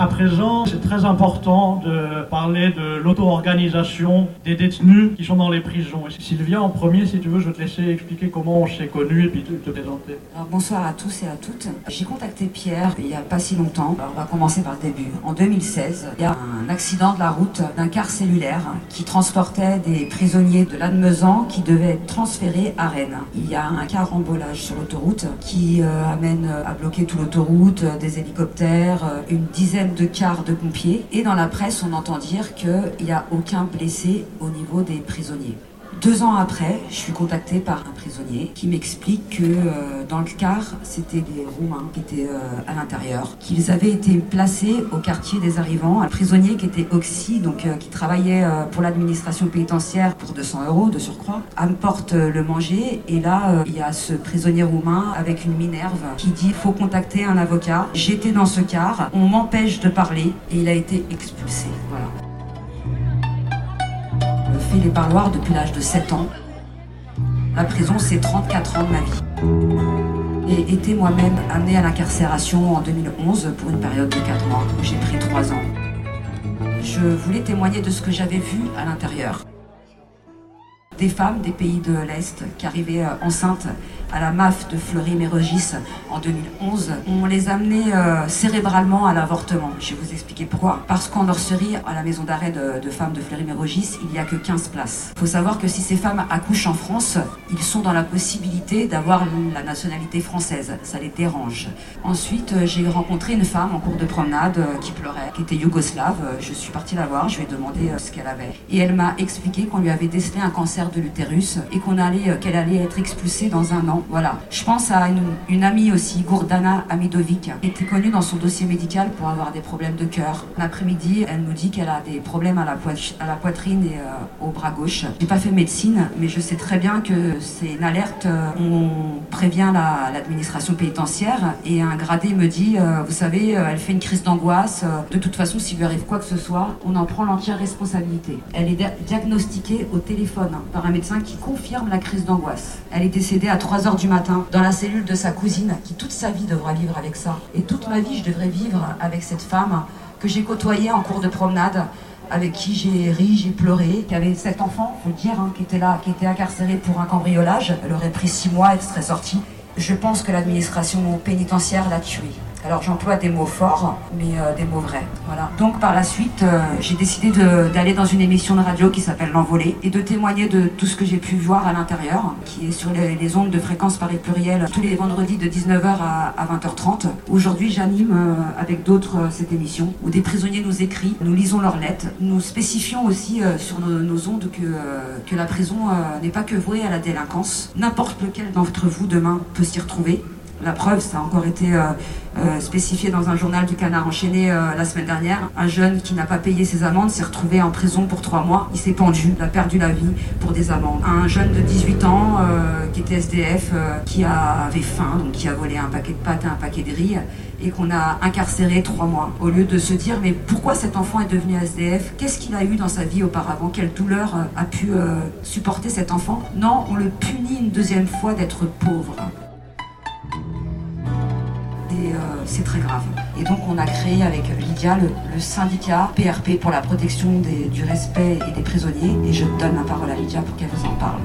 À présent, c'est très important de parler de l'auto-organisation des détenus qui sont dans les prisons. Et Sylvia, en premier, si tu veux, je vais te laisser expliquer comment on s'est connus et puis te, te présenter. Bonsoir à tous et à toutes. J'ai contacté Pierre il n'y a pas si longtemps. On va commencer par le début. En 2016, il y a un accident de la route d'un car cellulaire qui transportait des prisonniers de Lannemezan qui devaient être transférés à Rennes. Il y a un carambolage sur l'autoroute qui euh, amène à bloquer toute l'autoroute, euh, des hélicoptères, euh, une dizaine de cars de pompiers. Et dans la presse, on entend dire qu'il n'y a aucun blessé au niveau des prisonniers. Deux ans après, je suis contactée par un prisonnier qui m'explique que euh, dans le car, c'était des Roumains qui étaient euh, à l'intérieur, qu'ils avaient été placés au quartier des arrivants. Un prisonnier qui était oxy, donc euh, qui travaillait euh, pour l'administration pénitentiaire pour 200 euros de surcroît, apporte le manger. Et là, il y a ce prisonnier roumain avec une minerve qui dit faut contacter un avocat. J'étais dans ce car, on m'empêche de parler et il a été expulsé. Voilà. Je fais les parloirs depuis l'âge de 7 ans. La prison, c'est 34 ans de ma vie. Et été moi-même amenée à l'incarcération en 2011 pour une période de 4 mois j'ai pris 3 ans. Je voulais témoigner de ce que j'avais vu à l'intérieur. Des femmes des pays de l'Est qui arrivaient euh, enceintes à la MAF de Fleury-Mérogis en 2011, on les amenait euh, cérébralement à l'avortement. Je vais vous expliquer pourquoi. Parce qu'en Orcerie, à la maison d'arrêt de, femmes de Fleury-Mérogis, il n'y a que 15 places. Il faut savoir que si ces femmes accouchent en France, ils sont dans la possibilité d'avoir la nationalité française. Ça les dérange. Ensuite, euh, j'ai rencontré une femme en cours de promenade euh, qui pleurait, qui était yougoslave. Je suis partie la voir, je lui ai demandé ce qu'elle avait. Et elle m'a expliqué qu'on lui avait décelé un cancer de l'utérus et qu'on allait, qu'elle allait être expulsée dans un an. Voilà. Je pense à une, amie aussi, Gourdana Amidovic, qui était connue dans son dossier médical pour avoir des problèmes de cœur. L'après-midi, elle nous dit qu'elle a des problèmes à la, la poitrine et euh, au bras gauche. J'ai pas fait médecine, mais je sais très bien que c'est une alerte. euh, on prévient la- l'administration pénitentiaire et un gradé me dit, euh, vous savez, elle fait une crise d'angoisse. de toute façon, s'il lui arrive quoi que ce soit, on en prend l'entière responsabilité. Elle est dia- diagnostiquée au téléphone par un médecin qui confirme la crise d'angoisse. Elle est décédée à 3 du matin dans la cellule de sa cousine qui toute sa vie devra vivre avec ça. Et toute ma vie, je devrais vivre avec cette femme que j'ai côtoyée en cours de promenade avec qui j'ai ri, j'ai pleuré, qui avait sept enfants, faut le dire, hein, qui était là, qui était incarcérée pour un cambriolage. Elle aurait pris six mois, elle serait sortie. Je pense que l'administration pénitentiaire l'a tuée. Alors j'emploie des mots forts, mais euh, des mots vrais. Voilà. Donc par la suite, euh, j'ai décidé d'aller dans une émission de radio qui s'appelle L'Envolée et de témoigner de tout ce que j'ai pu voir à l'intérieur, qui est sur les, les ondes de fréquence Paris Pluriel tous les vendredis de 19h à, à 20h30. Aujourd'hui, j'anime euh, avec d'autres cette émission où des prisonniers nous écrivent, nous lisons leurs lettres, nous spécifions aussi sur nos, nos ondes que, que la prison n'est pas que vouée à la délinquance. N'importe lequel d'entre vous demain peut s'y retrouver. La preuve, ça a encore été euh, euh, spécifié dans un journal du Canard enchaîné euh, la semaine dernière. Un jeune qui n'a pas payé ses amendes s'est retrouvé en prison pour trois mois. Il s'est pendu, il a perdu la vie pour des amendes. Un jeune de 18 ans qui était SDF, qui a- avait faim, donc qui a volé un paquet de pâtes et un paquet de riz et qu'on a incarcéré trois mois. Au lieu de se dire mais pourquoi cet enfant est devenu SDF Qu'est-ce qu'il a eu dans sa vie auparavant? Quelle douleur a pu supporter cet enfant? Non, on le punit une deuxième fois d'être pauvre c'est très grave. Et donc on a créé avec Lydia le, syndicat PRP pour la protection du respect et des prisonniers et je donne la parole à Lydia pour qu'elle vous en parle.